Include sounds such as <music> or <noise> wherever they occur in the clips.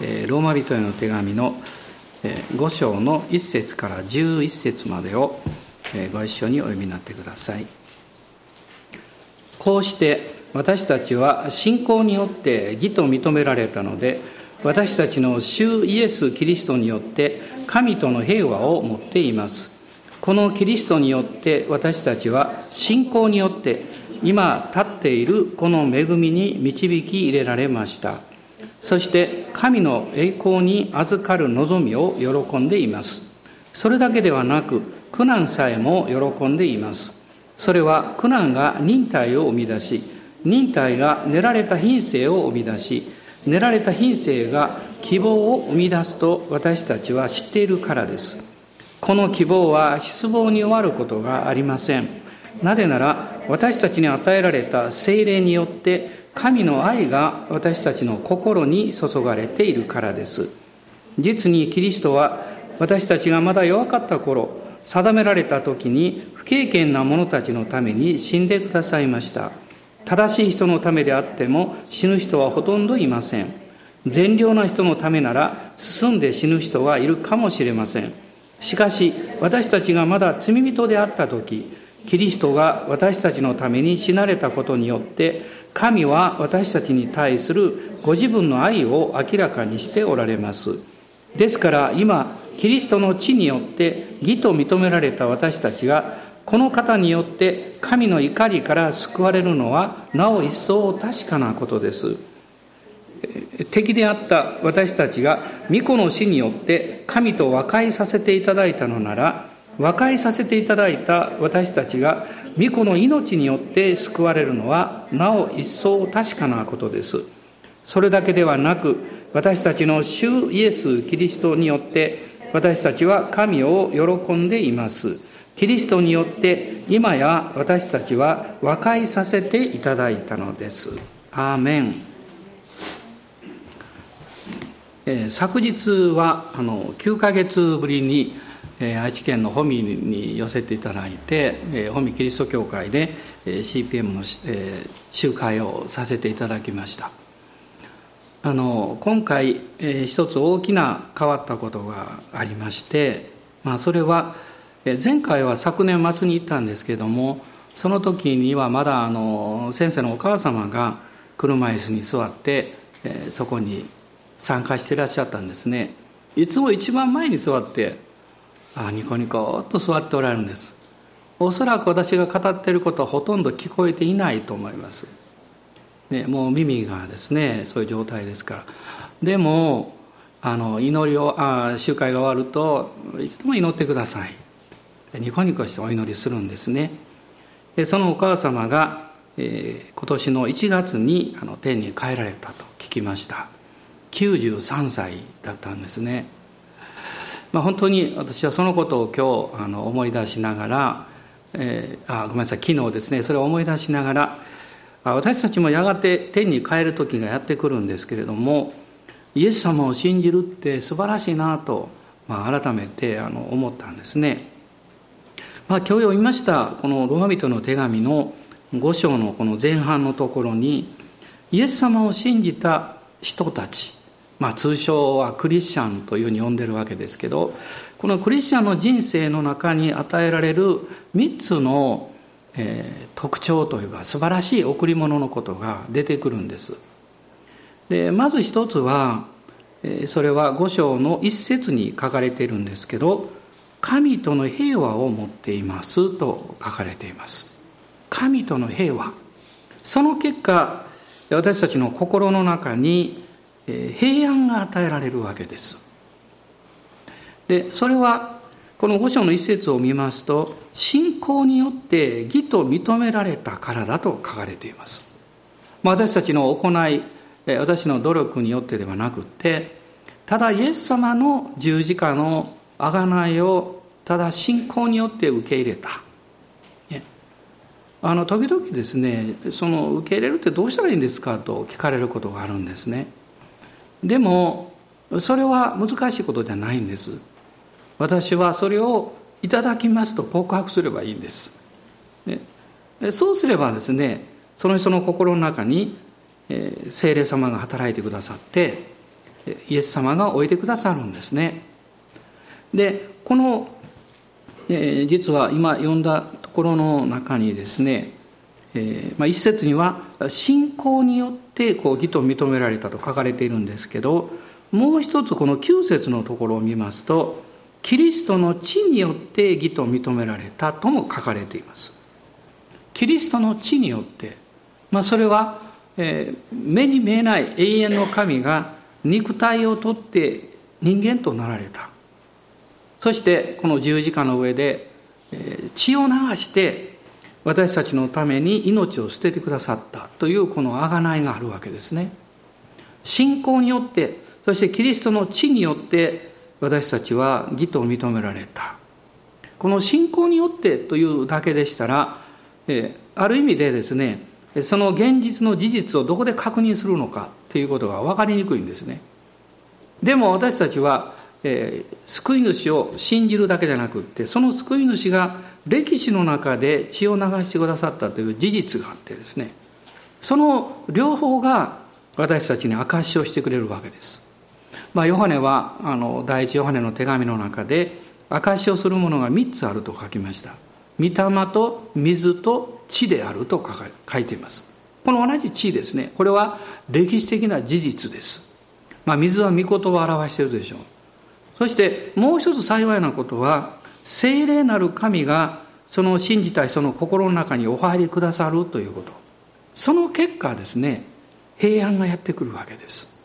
ローマ人への手紙の5章の1節から11節までをご一緒にお読みになってください。こうして私たちは信仰によって義と認められたので私たちの主イエス・キリストによって神との平和を持っています。このキリストによって私たちは信仰によって今立っているこの恵みに導き入れられました。そして神の栄光に預かる望みを喜んでいます。それだけではなく苦難さえも喜んでいます。それは苦難が忍耐を生み出し忍耐が練られた品性を生み出し練られた品性が希望を生み出すと私たちは知っているからです。この希望は失望に終わることがありません。なぜなら私たちに与えられた精霊によって神の愛が私たちの心に注がれているからです。実にキリストは私たちがまだ弱かった頃定められた時に不経験な者たちのために死んでくださいました。正しい人のためであっても死ぬ人はほとんどいません。善良な人のためなら進んで死ぬ人はいるかもしれません。しかし私たちがまだ罪人であった時キリストが私たちのために死なれたことによって神は私たちに対するご自分の愛を明らかにしておられます。ですから今キリストの地によって義と認められた私たちがこの方によって神の怒りから救われるのはなお一層確かなことです。敵であった私たちが御子の死によって神と和解させていただいたのなら和解させていただいた私たちが御子の命によって救われるのはなお一層確かなことです。それだけではなく私たちの主イエス・キリストによって私たちは神を喜んでいます。キリストによって今や私たちは和解させていただいたのです。アーメン、え、昨日はあの9ヶ月ぶりにえ愛知県の保見に寄せていただいて、え保見キリスト教会で、え CPM の、え集会をさせていただきました。あの今回、え一つ大きな変わったことがありまして、まあ、それは、え前回は昨年末に行ったんですけどもその時にはまだあの先生のお母様が車椅子に座って、えそこに参加していらっしゃったんですね。いつも一番前に座ってあニコニコと座っておられるんです。おそらく私が語っていることはほとんど聞こえていないと思います、ね、もう耳がですねそういう状態ですから。でもあの祈りをあ集会が終わるといつでも祈ってください。ニコニコしてお祈りするんですね。でそのお母様が、えー、今年の1月にあの天に帰られたと聞きました。93歳だったんですね。まあ、本当に私はそのことを今日あの思い出しながら、えー、あごめんなさい昨日ですねそれを思い出しながら私たちもやがて天に帰る時がやってくるんですけれどもイエス様を信じるって素晴らしいなと、まあ、改めてあの思ったんですね。まあ、今日読みましたこのロマ人の手紙の5章のこの前半のところにイエス様を信じた人たちまあ、通称はクリスチャンというふうに呼んでるわけですけどこのクリスチャンの人生の中に与えられる3つの、えー、特徴というか素晴らしい贈り物のことが出てくるんです。でまず一つは、え、それは五章の一節に書かれているんですけど「神との平和を持っています」と書かれています。神との平和その結果私たちの心の中に平安が与えられるわけです。でそれはこの五章の一節を見ますと信仰によって義と認められたからだと書かれています。私たちの行い私の努力によってではなくてただイエス様の十字架の贖いをただ信仰によって受け入れた。あの時々ですねその受け入れるってどうしたらいいんですかと聞かれることがあるんですね。でもそれは難しいことじゃないんです。私はそれをいただきますと告白すればいいんです、ね、そうすればですねその人の心の中に精霊様が働いてくださってイエス様がおいてくださるんですね。でこの、えー、実は今読んだところの中にですね、えーまあ、一節には信仰によってこう義と認められたと書かれているんですけどもう一つこの9節のところを見ますとキリストの地によって義と認められたとも書かれています。キリストの地によって、まあ、それは、えー、目に見えない永遠の神が肉体をとって人間となられた。そしてこの十字架の上で、え、血を流して私たちのために命を捨ててくださったというこの贖いがあるわけですね。信仰によってそしてキリストの地によって私たちは義と認められた。この信仰によってというだけでしたら、えある意味でですねその現実の事実をどこで確認するのかということが分かりにくいんですね。でも私たちは、え、救い主を信じるだけじゃなくってその救い主が歴史の中で血を流してくださったという事実があってですねその両方が私たちに証しをしてくれるわけです。まあ、ヨハネはあの第一ヨハネの手紙の中で証しをするものが3つあると書きました。御霊と水と地であると書いています。この同じ地ですね。これは歴史的な事実です、まあ、水は御言葉を表しているでしょう。そしてもう一つ幸いなことは聖霊なる神がその信じたいその心の中にお入りくださるということその結果ですね平安がやってくるわけです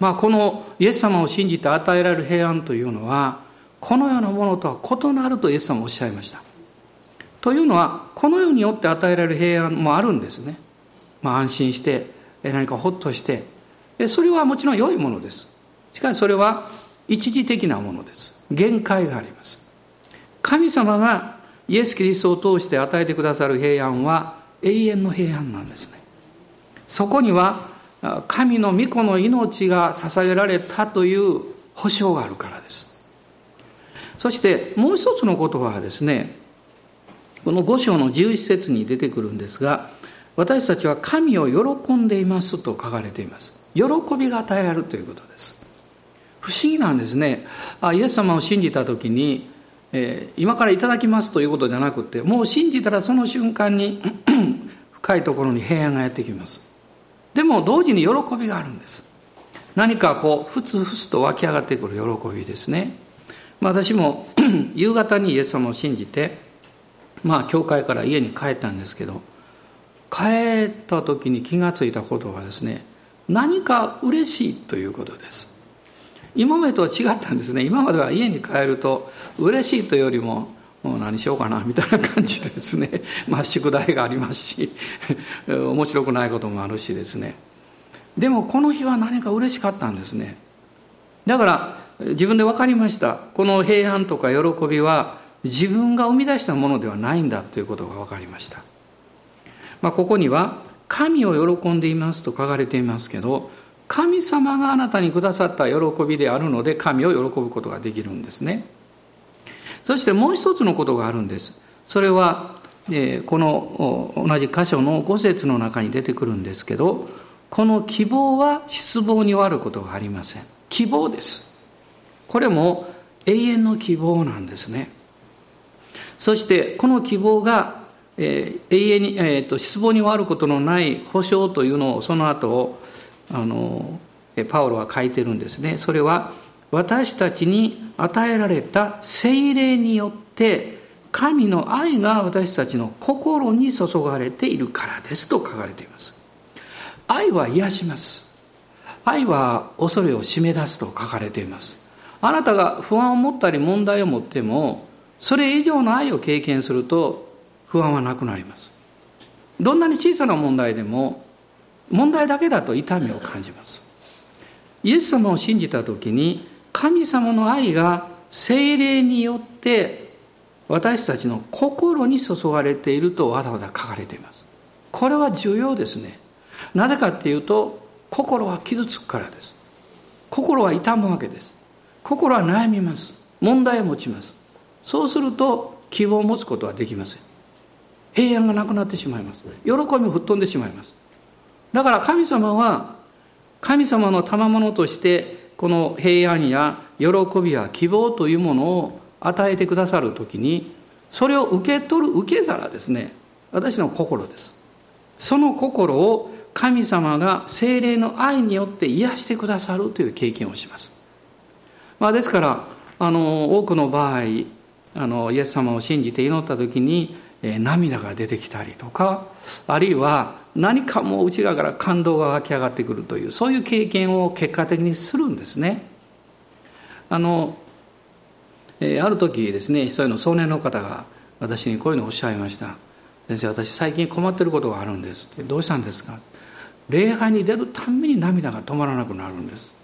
まあ、このイエス様を信じて与えられる平安というのはこのようなものとは異なるとイエス様おっしゃいました。というのはこの世によって与えられる平安もあるんですね。まあ、安心して何かほっとしてそれはもちろん良いものです。しかしそれは一時的なものです。限界があります。神様がイエス・キリストを通して与えてくださる平安は永遠の平安なんですね。そこには神の御子の命が捧げられたという保証があるからです。そしてもう一つの言葉はですねこの五章の11節に出てくるんですが私たちは神を喜んでいますと書かれています。喜びが与えられるということです。不思議なんですね。イエス様を信じた時に、えー、今からいただきますということじゃなくてもう信じたらその瞬間に <clears throat> 深いところに平安がやってきます。でも同時に喜びがあるんです。何かこうふつふつと湧き上がってくる喜びですね、私も <clears throat> 夕方にイエス様を信じてまあ教会から家に帰ったんですけど帰った時に気がついたことはですね何か嬉しいということです。今までとは違ったんですね。今までは家に帰ると嬉しいというよりももう何しようかなみたいな感じでですね、<laughs> まあ、宿題がありますし <laughs> 面白くないこともあるしですね。でもこの日は何か嬉しかったんですね。だから自分で分かりました。この平安とか喜びは自分が生み出したものではないんだということが分かりました、まあ、ここには「神を喜んでいます」と書かれていますけど神様があなたにくださった喜びであるので神を喜ぶことができるんですねそしてもう一つのことがあるんです。それは、えこの同じ箇所の5節の中に出てくるんですけど、この希望は失望に終わることがありません。希望です。これも永遠の希望なんですね。そしてこの希望が、え、永遠に、えーと、失望に終わることのない保証というのをその後あのパウロは書いてるんですね。それは私たちに与えられた精霊によって神の愛が私たちの心に注がれているからです。と書かれています。愛は癒します。愛は恐れを締め出すと書かれています。あなたが不安を持ったり問題を持ってもそれ以上の愛を経験すると不安はなくなります。どんなに小さな問題でも問題だけだと痛みを感じます。イエス様を信じた時に神様の愛が精霊によって私たちの心に注がれているとわざわざ書かれています。これは重要ですね。なぜかっていうと心は傷つくからです。心は痛むわけです。心は悩みます。問題を持ちます。そうすると希望を持つことはできません。平安がなくなってしまいます。喜びも吹っ飛んでしまいます。だから神様は神様の賜物としてこの平安や喜びや希望というものを与えてくださる時にそれを受け取る受け皿ですね。私の心です。その心を神様が精霊の愛によって癒してくださるという経験をします、まあ、ですからあの多くの場合あのイエス様を信じて祈った時に、え、涙が出てきたりとかあるいは何かもう内側から感動が湧き上がってくるというそういう経験を結果的にするんですね。あのえー、ある時ですね一人の少年の方が私にこういうのをおっしゃいました「先生私最近困ってることがあるんです」って「どうしたんですか?」礼拝に出るたんびに涙が止まらなくなるんです。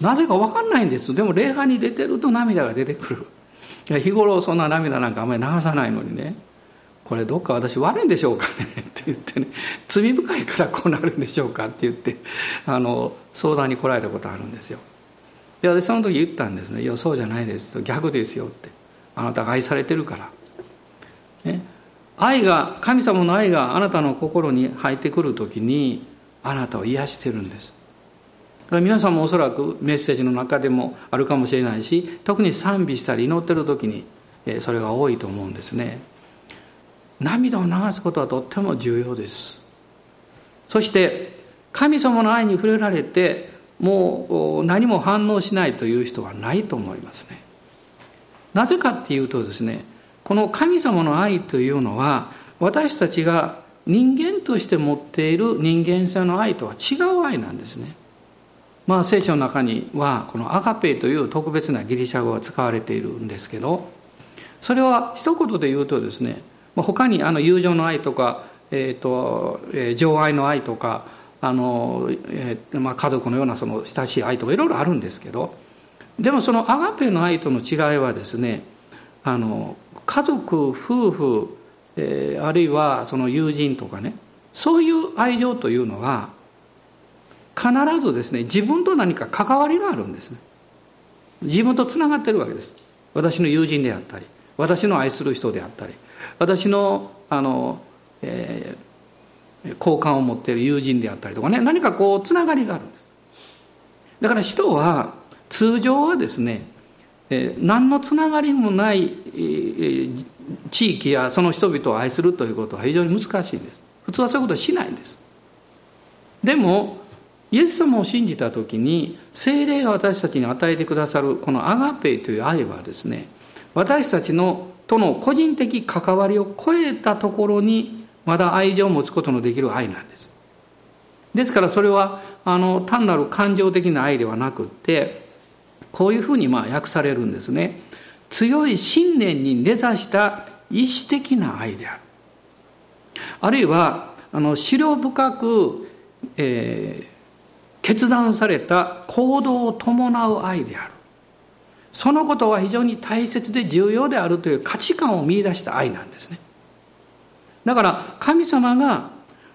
なぜか分かんないんです。でも礼拝に出てると涙が出てくる。いや日頃そんな涙なんかあんまり流さないのにね。これどっか私悪いんでしょうかねって言ってね <laughs> 罪深いからこうなるんでしょうかって言ってあの相談に来られたことあるんですよ。で私その時言ったんですね「いやそうじゃないです」と「逆ですよ」って「あなたが愛されてるから」ね。愛が神様の愛があなたの心に入ってくる時にあなたを癒してるんです。皆さんもおそらくメッセージの中でもあるかもしれないし特に賛美したり祈ってる時にそれが多いと思うんですね。涙を流すことはとっても重要ですそして神様の愛に触れられてもう何も反応しないという人はないと思いますねなぜかっていうとですねこの神様の愛というのは私たちが人間として持っている人間性の愛とは違う愛なんですね。まあ聖書の中にはこのアガペイという特別なギリシャ語が使われているんですけどそれは一言で言うとですねまあ他にあの友情の愛とか、えーとえー、情愛の愛とかあの、えーまあ、家族のようなその親しい愛とかいろいろあるんですけどでもそのアガペの愛との違いはですねあの家族夫婦、えー、あるいはその友人とかねそういう愛情というのは必ずですね自分と何か関わりがあるんですね。自分とつながってるわけです。私の友人であったり私の愛する人であったり。私のあの、えー、好感を持っている友人であったりとかね何かこうつながりがあるんです。だから人は通常はですねえ何のつながりもない、え地域やその人々を愛するということは非常に難しいんです。普通はそういうことはしないんです。でもイエス様を信じた時に精霊が私たちに与えてくださるこのアガペイという愛はですね私たちのとの個人的関わりを超えたところにまだ愛情を持つことのできる愛なんです。ですからそれはあの単なる感情的な愛ではなくってこういうふうにまあ訳されるんですね。強い信念に根ざした意志的な愛である。あるいはあの資料深く、えー、決断された行動を伴う愛である。そのことは非常に大切で重要であるという価値観を見いだした愛なんですね。だから神様が、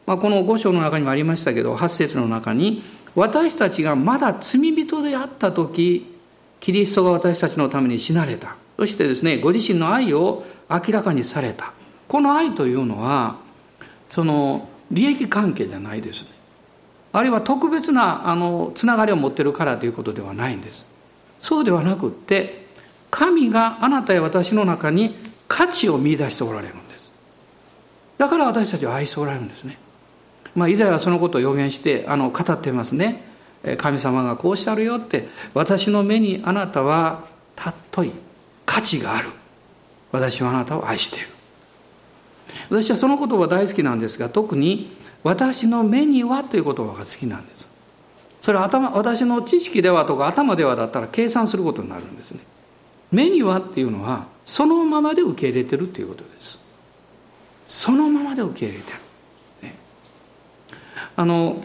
まあ、この五章の中にもありましたけど八節の中に私たちがまだ罪人であった時キリストが私たちのために死なれた。そしてですねご自身の愛を明らかにされた。この愛というのはその利益関係じゃないですね。あるいは特別なあのつながりを持ってるからということではないんです。そうではなくって神があなたや私の中に価値を見出しておられるんです。だから私たちは愛しておられるんですね。まあ以前はそのことを予言してあの語ってますね。神様がこうおっしてあるよって私の目にあなたは尊い価値がある。私はあなたを愛している。私はその言葉大好きなんですが特に私の目にはという言葉が好きなんです。それは頭私の知識ではとか頭ではだったら計算することになるんですね。目にはっていうのはそのままで受け入れてるということです。そのままで受け入れてる、ね、あの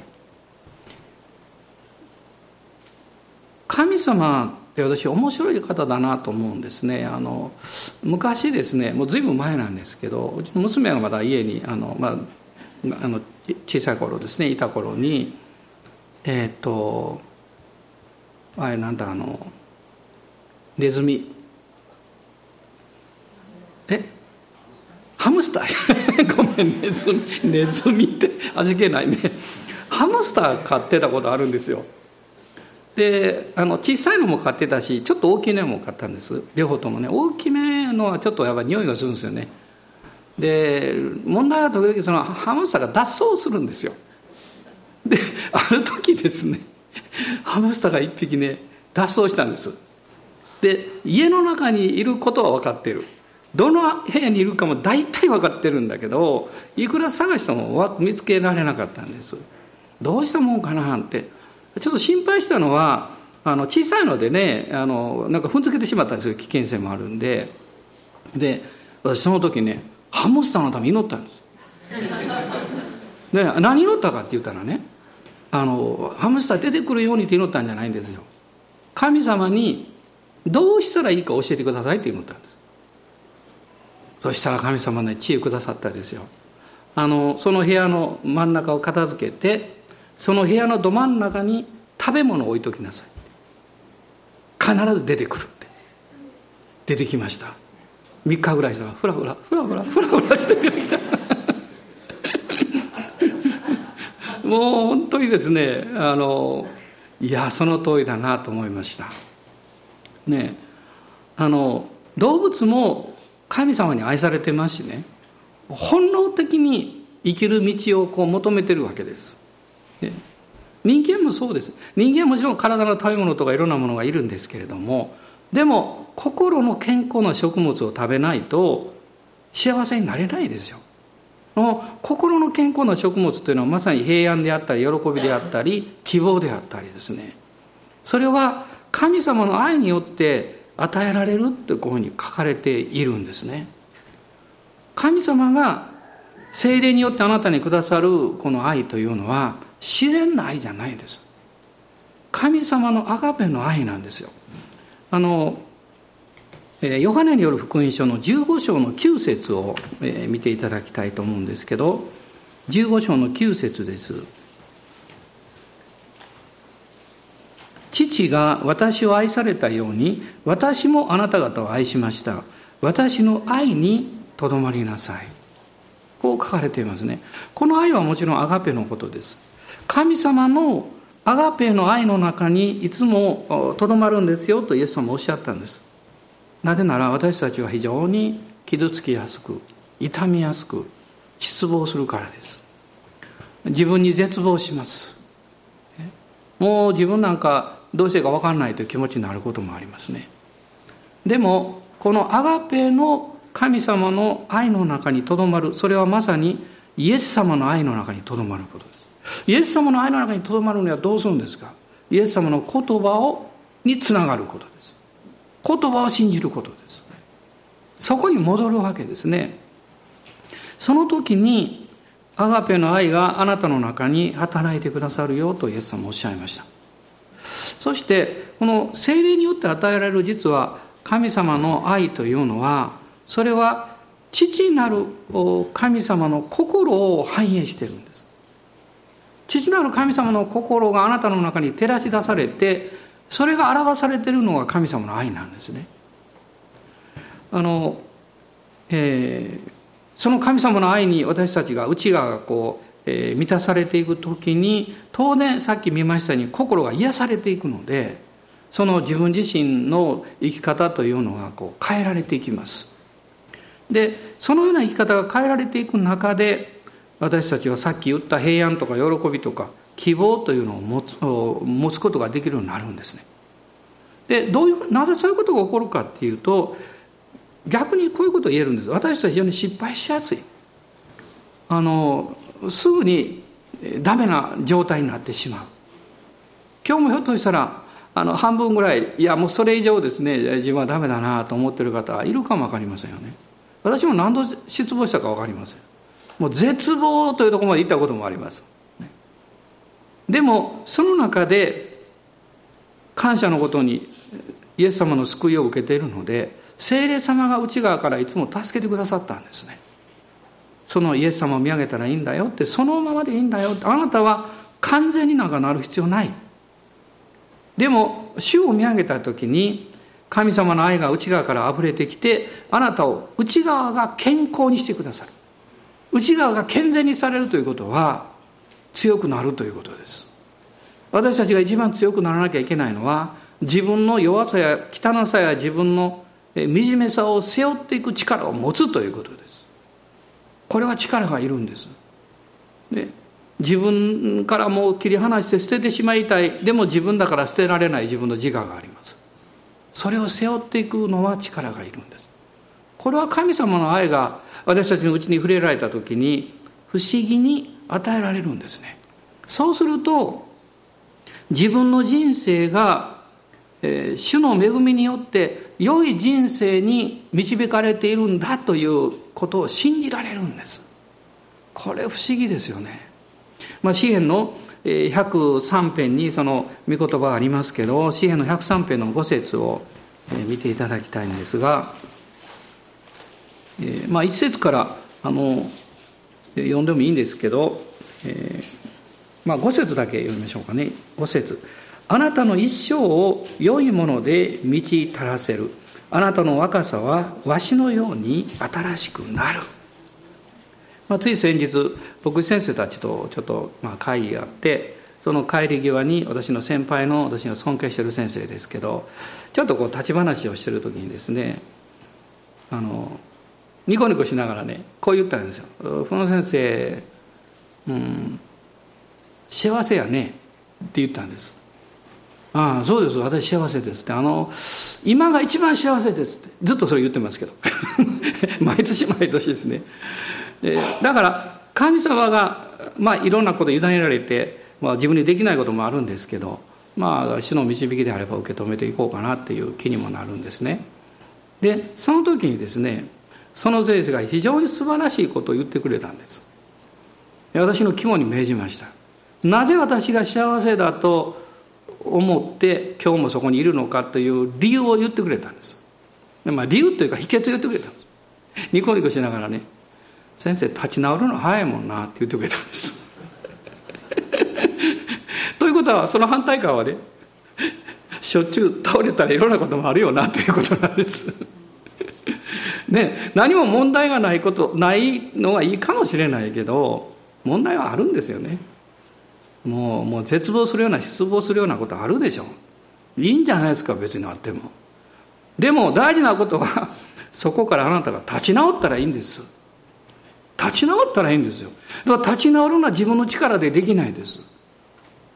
神様って私面白い方だなと思うんですね。あの昔ですねもう随分前なんですけどうちの娘がまだ家にあの、まあ、あの小さい頃ですねいた頃にえっ、ー、とあれなんだあのネズミ。え？ハムスター？<laughs> ごめんネズミネズミって味気ないね。ハムスター飼ってたことあるんですよ。であの小さいのも飼ってたしちょっと大きめのも買ったんです。両方ともね。大きめのはちょっとやっぱ匂いがするんですよね。で問題は時々そのハムスターが脱走するんですよ。である時ですねハムスターが一匹ね脱走したんです。で家の中にいることは分かってる。どの部屋にいるかも大体分かってるんだけどいくら探しても見つけられなかったんです。どうしたもんかなって。ちょっと心配したのはあの小さいのでねあのなんか踏んづけてしまったんですよ。危険性もあるんで。で私その時ねハムスターのために祈ったんです。で何祈ったかって言ったらねあのハムスター出てくるようにって祈ったんじゃないんですよ。神様にどうしたらいいか教えてくださいって祈ったんです。そしたら神様ね知恵くださったですよ。あのその部屋の真ん中を片付けてその部屋のど真ん中に食べ物を置いときなさい。必ず出てくるって。出てきました。3日ぐらいしたらふらふらふらふらふらふらして出てきた。もう本当にですねあのいやその通りだなと思いました。ねあの動物も神様に愛されてますしね本能的に生きる道をこう求めてるわけです、ね、人間もそうです。人間はもちろん体の食べ物とかいろんなものがいるんですけれどもでも心の健康な食物を食べないと幸せになれないですよ。の心の健康な食物というのはまさに平安であったり喜びであったり希望であったりですね。それは神様の愛によって与えられるってこういうふうに書かれているんですね。神様が精霊によってあなたにくださるこの愛というのは自然な愛じゃないんです。神様のアガペの愛なんですよ。あのヨハネによる福音書の15章の9節を見ていただきたいと思うんですけど15章の9節です。父が私を愛されたように私もあなた方を愛しました。私の愛にとどまりなさい。こう書かれていますね。この愛はもちろんアガペのことです。神様のアガペの愛の中にいつもとどまるんですよとイエス様もおっしゃったんです。なぜなら私たちは非常に傷つきやすく痛みやすく失望するからです。自分に絶望します。もう自分なんかどうしてか分かんないという気持ちになることもありますね。でもこのアガペの神様の愛の中にとどまるそれはまさにイエス様の愛の中にとどまることです。イエス様の愛の中にとどまるにはどうするんですか？イエス様の言葉をにつながること。言葉を信じることです。そこに戻るわけですね。その時にアガペの愛があなたの中に働いてくださるよとイエス様おっしゃいました。そしてこの精霊によって与えられる実は神様の愛というのはそれは父なる神様の心を反映してるんです。父なる神様の心があなたの中に照らし出されてそれが表されているのが神様の愛なんですね。あの、えー、その神様の愛に私たちが内側がこう、えー、満たされていく時に当然さっき見ましたように心が癒されていくのでその自分自身の生き方というのがこう変えられていきます。でそのような生き方が変えられていく中で私たちはさっき言った平安とか喜びとか希望というのを持つ持つことができるようになるんですね。でどういうなぜそういうことが起こるかっていうと逆にこういうことを言えるんです。私たちは非常に失敗しやすい。あのすぐにダメな状態になってしまう。今日もひょっとしたらあの半分ぐらいいやもうそれ以上ですね自分はダメだなと思ってる方いるかも分かりませんよね。私も何度失望したか分かりません。もう絶望というところまで行ったこともあります。でもその中で感謝のことにイエス様の救いを受けているので聖霊様が内側からいつも助けてくださったんですね。そのイエス様を見上げたらいいんだよってそのままでいいんだよってあなたは完全になんかなる必要ない。でも主を見上げた時に神様の愛が内側から溢れてきてあなたを内側が健康にしてくださる。内側が健全にされるということは強くなるということです。私たちが一番強くならなきゃいけないのは自分の弱さや汚さや自分の惨めさを背負っていく力を持つということです。これは力がいるんです。で自分からもう切り離して捨ててしまいたい。でも自分だから捨てられない。自分の自我があります。それを背負っていくのは力がいるんです。これは神様の愛が私たちのうちに触れられた時に不思議に与えられるんですね。そうすると自分の人生が、えー、主の恵みによって良い人生に導かれているんだということを信じられるんです。これ不思議ですよね。まあ、詩篇の103編にその御言葉がありますけど詩篇の103編の5節を見ていただきたいんですが、えまあ、1節からあの読んでもいいんですけど、えー、まあ、5節だけ読みましょうかね。5節。あなたの一生を良いもので満ち足らせる。あなたの若さはわしのように新しくなる。まあ、つい先日僕先生たちとちょっとまあ会議があってその帰り際に私の先輩の私の尊敬してる先生ですけどちょっとこう立ち話をしてる時にですねあのニコニコしながらねこう言ったんですよ「この先生うん幸せやね」って言ったんです「ああそうです。私幸せです」って「あの今が一番幸せです」ってずっとそれ言ってますけど。<laughs> 毎年毎年ですね。だから神様が、まあ、いろんなこと委ねられて、まあ、自分にできないこともあるんですけど、まあ、主の導きであれば受け止めていこうかなっていう気にもなるんですね。でその時にですねその先生が非常に素晴らしいことを言ってくれたんです。私の肝に銘じました。なぜ私が幸せだと思って今日もそこにいるのかという理由を言ってくれたんです。まあ、理由というか秘訣を言ってくれたんです。ニコニコしながらね先生立ち直るの早いもんなって言ってくれたんです <laughs> ということはその反対側はねしょっちゅう倒れたらいろんなこともあるよなということなんですね何も問題がないことないのはいいかもしれないけど問題はあるんですよね。もうもう絶望するような失望するようなことあるでしょいいんじゃないですか別にあっても。でも大事なことは <laughs> そこからあなたが立ち直ったらいいんです。立ち直ったらいいんですよ。だから立ち直るのは自分の力でできないです。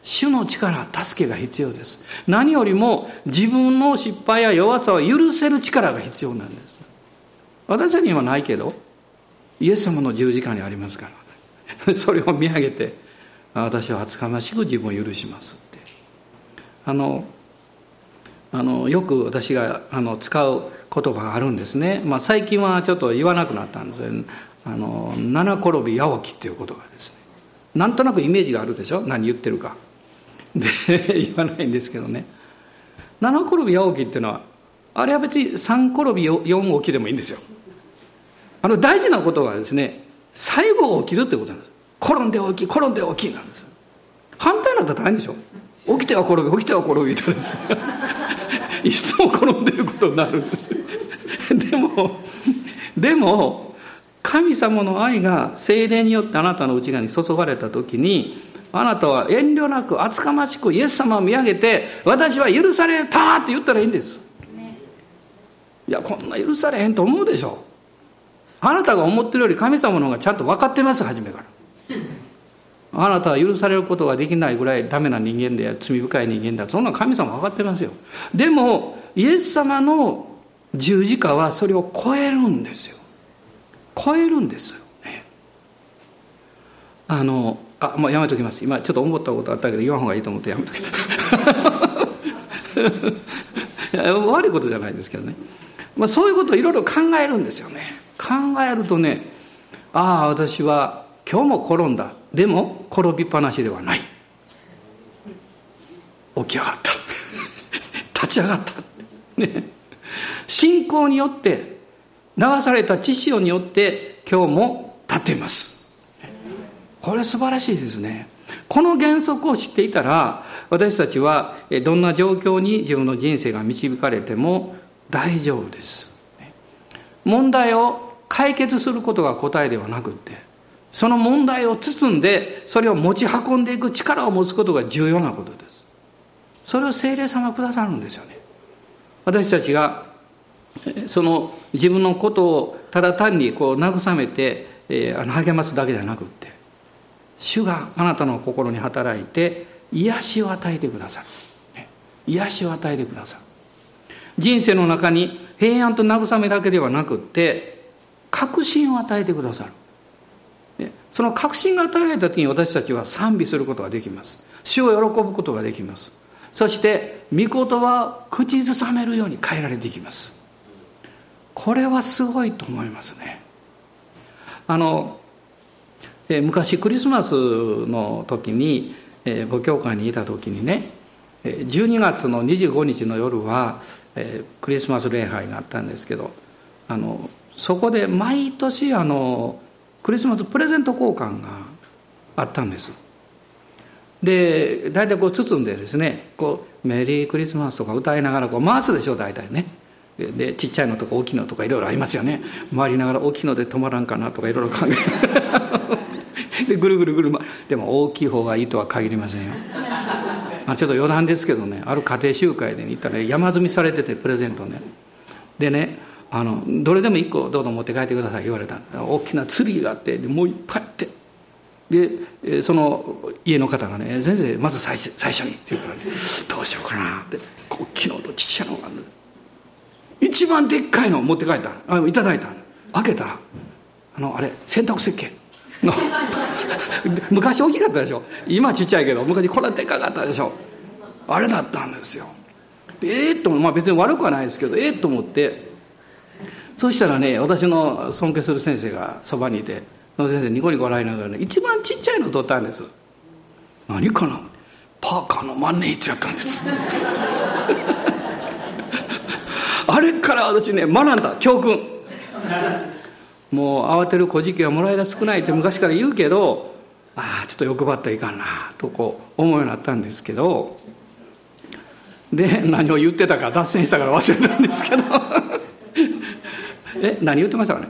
主の力助けが必要です。何よりも自分の失敗や弱さを許せる力が必要なんです。私たちにはないけどイエス様の十字架にありますから。<laughs> それを見上げて私は厚かましく自分を許しますって。あのあのよく私があの使う言葉があるんですね、まあ、最近はちょっと言わなくなったんですあの七転び八起きっていうことがですね。なんとなくイメージがあるでしょ？何言ってるか。で <laughs> 言わないんですけどね。七転び八起きっていうのはあれは別に三転び四起きでもいいんですよ。あの大事なことはですね最後起きるってことなんです。転んで起き転んで起きなんです。反対なんだったら大変でしょ。起きては転び起きては転びとです。<laughs> いつも転んでることになるんです。<laughs> でもでも神様の愛が精霊によってあなたの内側に注がれた時にあなたは遠慮なく厚かましくイエス様を見上げて私は許されたって言ったらいいんです。いやこんな許されへんと思うでしょあなたが思ってるより神様の方がちゃんと分かってます初めから。あなたは許されることができないぐらいダメな人間で罪深い人間だ。そんな神様分かってますよ。でもイエス様の十字架はそれを超えるんですよ。超えるんですよ。ね。あのあもうやめときます。今ちょっと思ったことあったけど言わん方がいいと思ってやめときます <laughs> 悪いことじゃないですけどね、まあ、そういうことをいろいろ考えるんですよね。考えるとねああ私は今日も転んだ。でも転びっぱなしではない。起き上がった。<laughs> 立ち上がった。ね。信仰によって流された知潮によって今日も立っています。これ素晴らしいですね。この原則を知っていたら私たちはどんな状況に自分の人生が導かれても大丈夫です。問題を解決することが答えではなくってその問題を包んでそれを持ち運んでいく力を持つことが重要なことです。それを精霊様くださるんですよね。私たちがその自分のことをただ単にこう慰めて、えー、励ますだけじゃなくって主があなたの心に働いて癒しを与えてくださる。癒しを与えてくださる。人生の中に平安と慰めだけではなくって確信を与えてくださる。その確信が与えられた時に私たちは賛美することができます。主を喜ぶことができます。そして御言葉を口ずさめるように変えられていきます。これはすごいと思いますね。あのえ昔クリスマスの時に、え母教会にいた時にね12月の25日の夜は、えクリスマス礼拝があったんですけどあのそこで毎年あのクリスマスプレゼント交換があったんです。で大体こう包んでですねこう「メリークリスマス」とか歌いながらこう回すでしょ大体ね。でちっちゃいのとか大きいのとかいろいろありますよね。回りながら大きいので止まらんかなとかいろいろ考え <laughs> でぐるぐるぐる、ま、でも大きい方がいいとは限りませんよ、まあ、ちょっと余談ですけどねある家庭集会で、行ったら、ね、山積みされててプレゼントね。でねあのどれでも1個どうぞ持って帰ってください言われた。大きなツリーがあってもういっぱいあって。でその家の方がね「先生まず最最初に」って言うからね「どうしようかな」って。大きいのとちっちゃいのがある一番でっかいの持って帰った。あいただいた。開けたらあのあれ洗濯石鹸の <laughs> 昔大きかったでしょ。今ちっちゃいけど昔これでかかったでしょ。あれだったんですよ。ええー、とまあ別に悪くはないですけどええー、と思ってそうしたらね私の尊敬する先生がそばにいてその先生ニコニコ笑いながらね一番ちっちゃいの取ったんです。何かな？パーカーの万年筆やったんです。<laughs> あれから私ね学んだ教訓。もう慌てる小じはもらいが少ないって昔から言うけどああちょっと欲張ったらいかんなとこう思うようになったんですけど。で何を言ってたか脱線したから忘れたんですけど。え何言ってましたかね？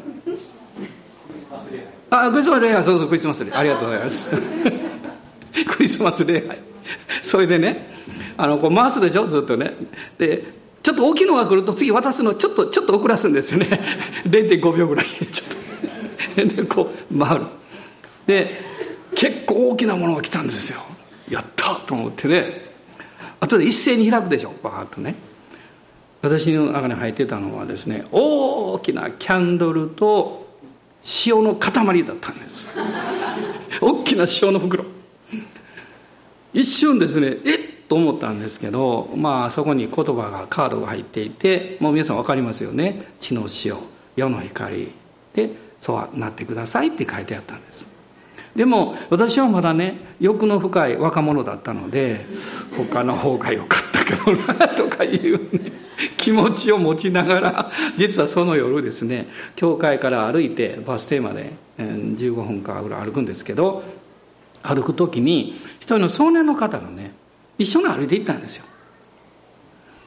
あクリスマス礼拝。そうそうクリスマス礼拝。ありがとうございます。<laughs> クリスマス礼拝。それでねあのこう回すでしょ？ずっとね。でちょっと大きいのが来ると次渡すのちょっとちょっと遅らすんですよね。<laughs> 0.5秒ぐらい。ちょっと。でこう回る。で結構大きなものが来たんですよ。やったと思ってね。後で一斉に開くでしょ？バーッとね。私の中に入ってたのはですね大きなキャンドルと塩の塊だったんです。大きな塩の袋。一瞬ですねえっと思ったんですけどまあそこに言葉がカードが入っていてもう皆さん分かりますよね「地の塩世の光」で「そうなってください」って書いてあったんです。でも私はまだね欲の深い若者だったので他の方が良かった。けど <laughs> なとかいうね。気持ちを持ちながら実はその夜ですね教会から歩いてバス停まで15分かぐらい歩くんですけど歩く時に一人の少年の方がね一緒に歩いていったんですよ。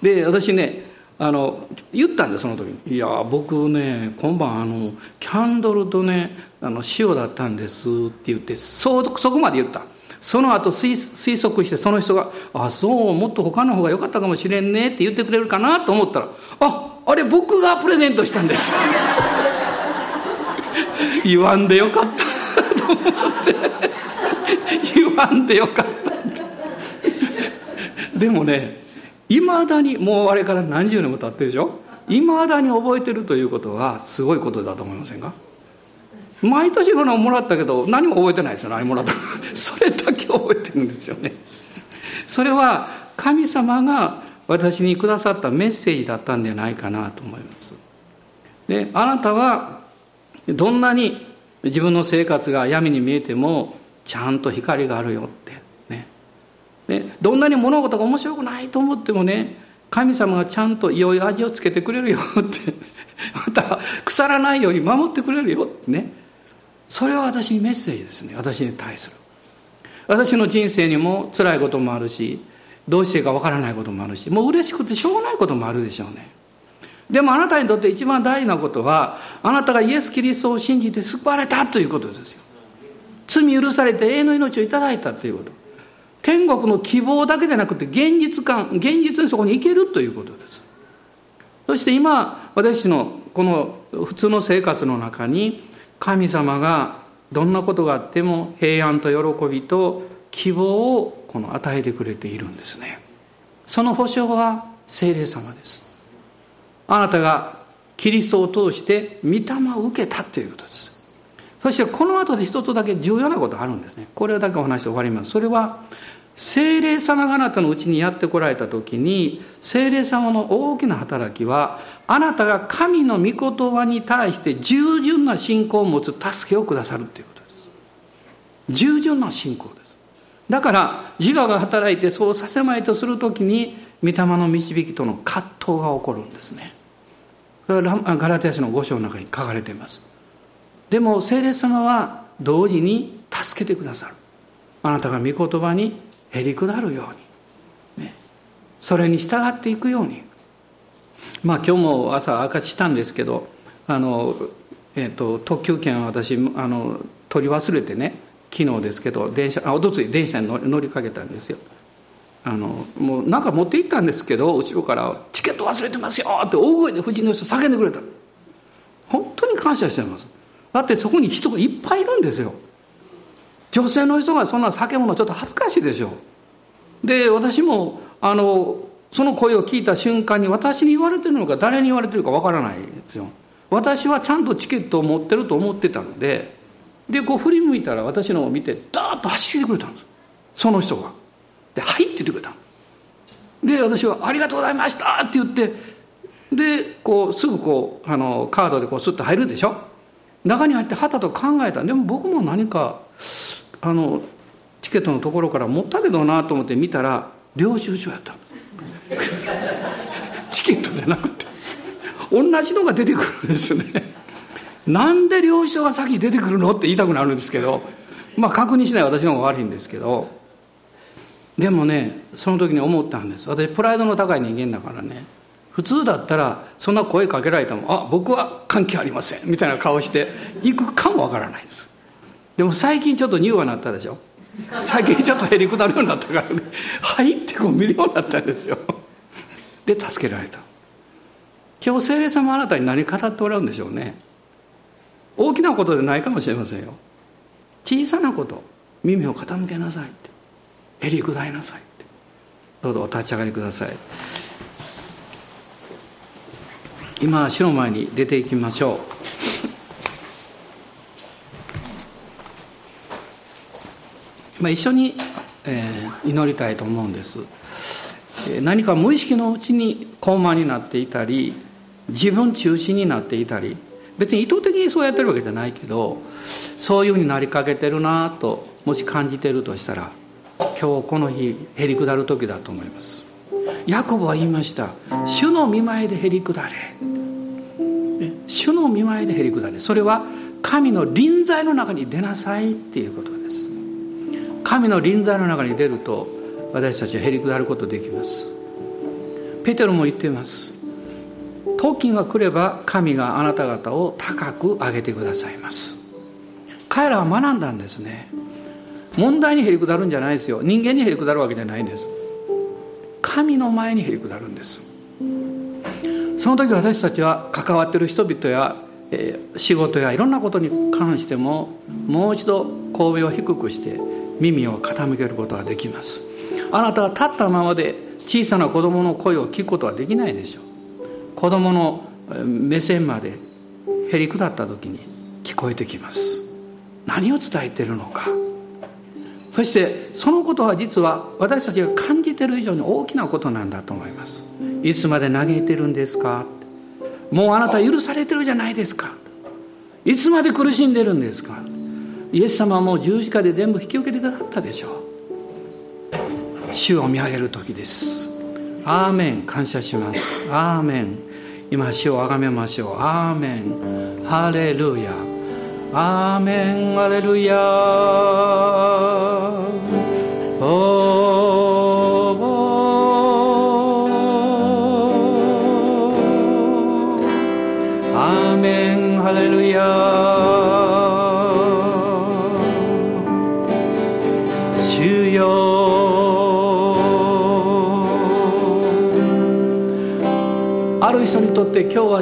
で私ねあの言ったんですその時に「いや僕ね今晩あのキャンドルとねあの塩だったんです」って言ってそそこまで言った。その後推推測してその人が「あそうもっと他の方が良かったかもしれんね」って言ってくれるかなと思ったら「ああれ僕がプレゼントしたんです」<laughs> 言わんでよかった <laughs> と思って。言わんでよかった。ってでもねいまだにもうあれから何十年も経ってるでしょ？いまだに覚えてるということはすごいことだと思いませんか？毎年いろんなもらったけど何も覚えてないですよ何もらった <laughs> それだけ覚えてるんですよね。それは神様が私にくださったメッセージだったんじゃないかなと思います。であなたはどんなに自分の生活が闇に見えてもちゃんと光があるよってね。で、どんなに物事が面白くないと思ってもね神様がちゃんと良い味をつけてくれるよって <laughs> また腐らないように守ってくれるよってね。それは私にメッセージですね。私に対する。私の人生にも辛いこともあるしどうしていいかわからないこともあるしもう嬉しくてしょうがないこともあるでしょうね。でもあなたにとって一番大事なことはあなたがイエス・キリストを信じて救われたということですよ。罪許されて永遠の命をいただいたということ。天国の希望だけでなくて現実感現実にそこに行けるということです。そして今私のこの普通の生活の中に神様がどんなことがあっても平安と喜びと希望をこの与えてくれているんですね。その保証は聖霊様です。あなたがキリストを通して御霊を受けたということです。そしてこの後で一つだけ重要なことがあるんですね。これだけお話して終わります。それは精霊様があなたのうちにやってこられた時に精霊様の大きな働きはあなたが神の御言葉に対して従順な信仰を持つ助けをくださるということです。従順な信仰です。だから自我が働いてそうさせまいとする時に御霊の導きとの葛藤が起こるんですね。ガラテヤ書の5章の中に書かれています。でも聖霊様は同時に助けてくださる。あなたが御言葉にへり下るように、ね、それに従っていくように。まあ今日も朝明かししたんですけどあの、えーと、特急券を私あの取り忘れてね昨日ですけど電車あおとつい電車に乗りかけたんですよ。あのもうなんか持って行ったんですけど後ろから「チケット忘れてますよ!」って大声で夫人の人叫んでくれた。本当に感謝してます。だってそこに人がいっぱいいるんですよ。女性の人がそんな叫ぶのちょっと恥ずかしいでしょ。で私もあのその声を聞いた瞬間に私に言われてるのか誰に言われてるかわからないですよ。私はちゃんとチケットを持ってると思ってたのででこう振り向いたら私のを見てダーッと走ってくれたんです。その人が。で「はい」って言ってくれたで私は「ありがとうございました」って言ってでこうすぐこうあのカードでこうスッと入るでしょ。中に入ってはたと考えた。でも僕も何かあのチケットのところから持ったけどなと思って見たら領収書やった <laughs> チケットじゃなくて。同じのが出てくるんですね。なんで領収書が先に出てくるのって言いたくなるんですけどまあ確認しない私の方が悪いんですけど。でもねその時に思ったんです。私プライドの高い人間だからね。普通だったらそんな声かけられても「あ僕は関係ありません」みたいな顔して行くかもわからないです。でも最近ちょっと乳がなったでしょ？最近ちょっとへりくだるようになったからね「はい」ってこう見るようになったんですよ。で助けられた。今日聖霊様あなたに何語っておられるんでしょうね。大きなことでないかもしれませんよ。小さなこと。耳を傾けなさいって。へりくだりなさいって。どうぞお立ち上がりください。今主の前に出ていきましょう。まあ、一緒に、えー、祈りたいと思うんです。何か無意識のうちに高慢になっていたり自分中心になっていたり別に意図的にそうやってるわけじゃないけどそういうふうになりかけてるなともし感じてるとしたら今日この日へり下る時だと思います。ヤコブは言いました「主の見舞いでへり下れ」主の見舞いでへり下れ。それは神の臨在の中に出なさいっていうことです。神の臨在の中に出ると私たちはへり下ることできます。ペテロも言っています。時が来れば神があなた方を高く上げてくださいます。彼らは学んだんですね。問題にへり下るんじゃないですよ。人間にへり下るわけじゃないんです。神の前にへり下るんです。その時私たちは関わっている人々や、仕事やいろんなことに関してももう一度神戸を低くして耳を傾けることができます。あなたは立ったままで小さな子供の声を聞くことはできないでしょう。子供の目線までへり下った時に聞こえてきます。何を伝えているのか。そしてそのことは実は私たちが感じている以上に大きなことなんだと思います。いつまで嘆いてるんですか。もうあなた許されてるじゃないですか。いつまで苦しんでるんですか。イエス様はもう十字架で全部引き受けてくださったでしょう。主を見上げる時です。アーメン。感謝します。アーメン。今主をあがめましょう。アーメンハレルヤアーメン。ハレルヤ。アーメン。ハレルヤ。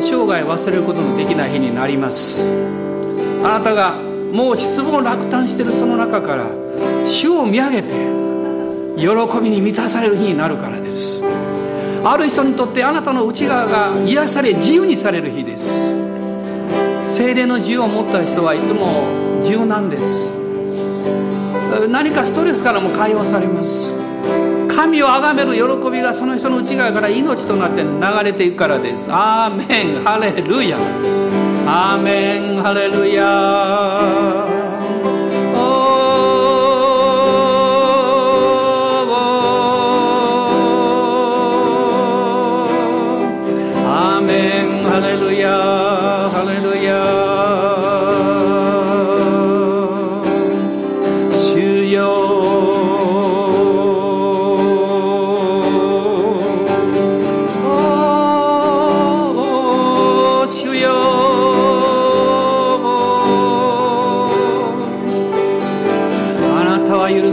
生涯忘れることのできない日になります。あなたがもう失望落胆してるその中から主を見上げて喜びに満たされる日になるからです。ある人にとってあなたの内側が癒され自由にされる日です。精霊の自由を持った人はいつも柔軟です。何かストレスからも解放されます。神を崇める喜びがその人の内側から命となって流れていくからです。アーメン。ハレルヤ。アーメン。ハレルヤ。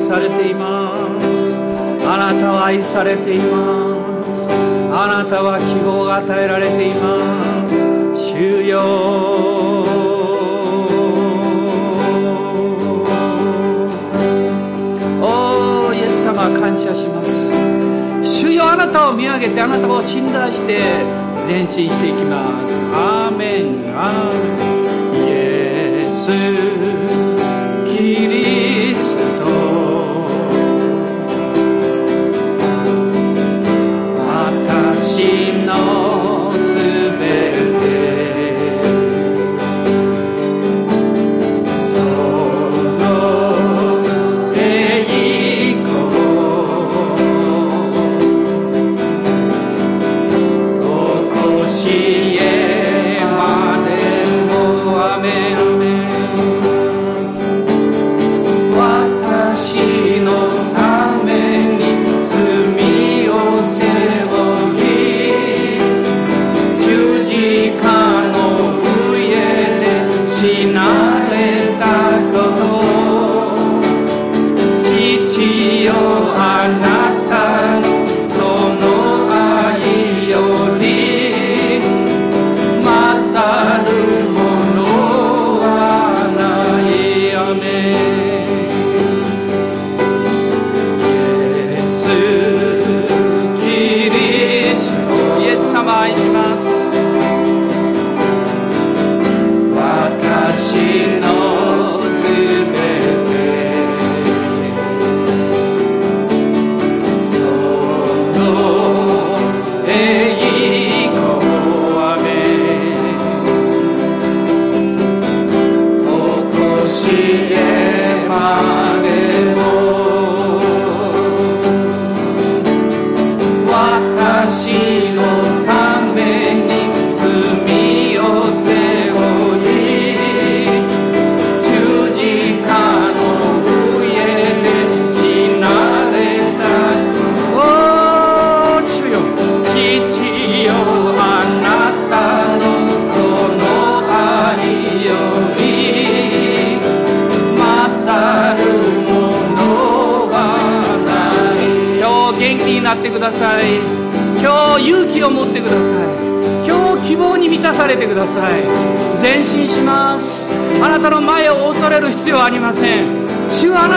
されています。あなたは愛されています。あなたは希望が与えられています主よおイエス様感謝します。主よあなたを見上げてあなたを信頼して前進していきます。アーメン。アーメン。イエス。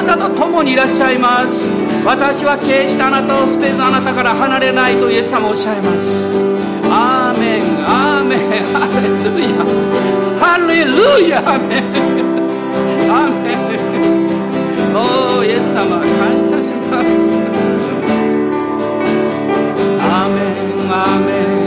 たと共にいらっしゃいます。私は決してあなたを捨てずあなたから離れないとイエス様おっしゃいます。アーメン。アーメン。ハレルヤ。ハレルヤ。アーメン。アーメンおおイエス様感謝します。アーメン。アーメン。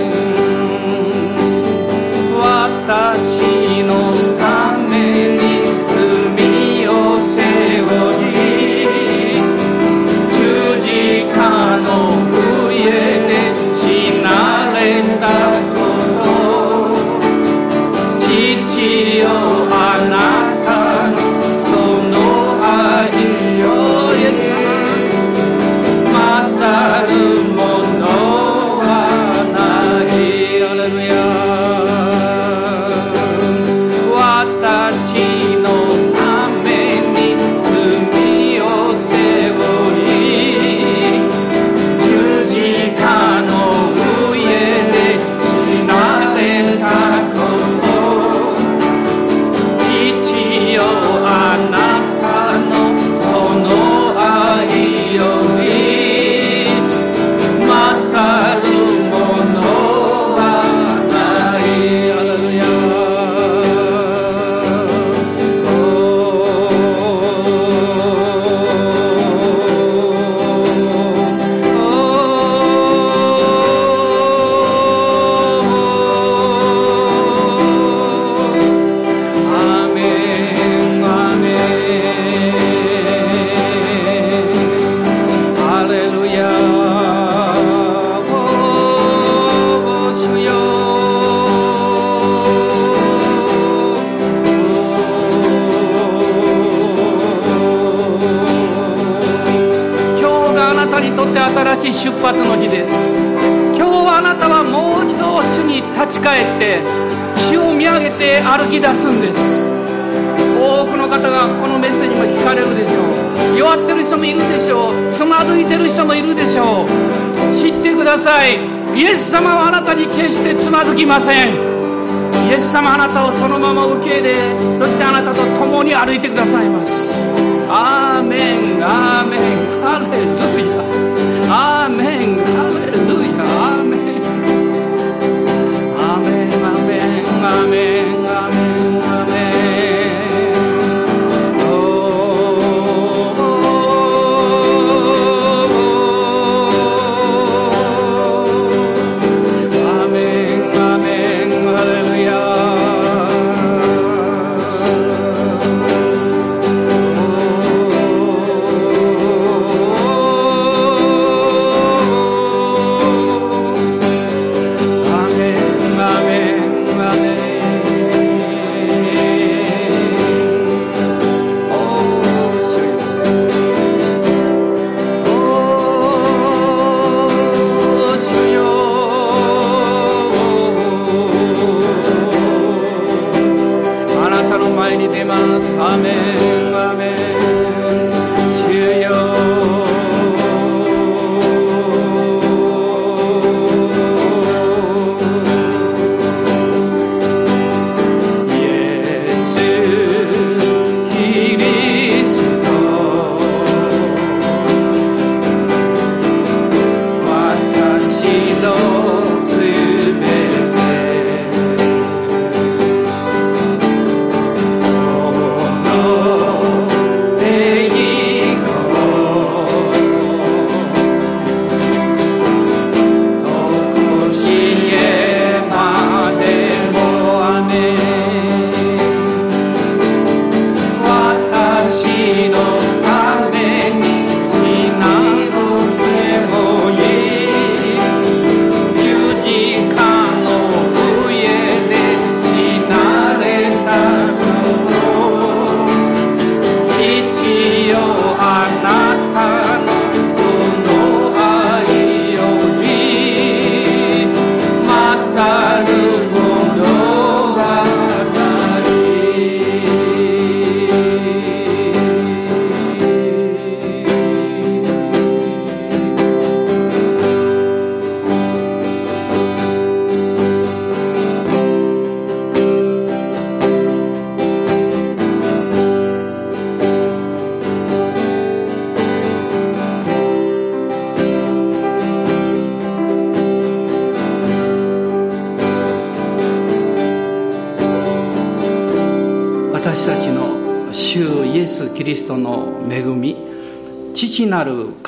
様あなたをそのまま受け入れそしてあなたと共に歩いてください。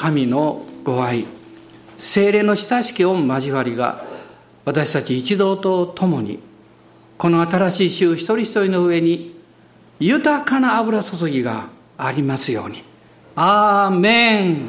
神のご愛精霊の親しき御交わりが私たち一同と共にこの新しい週一人一人の上に豊かな油注ぎがありますように。アーメン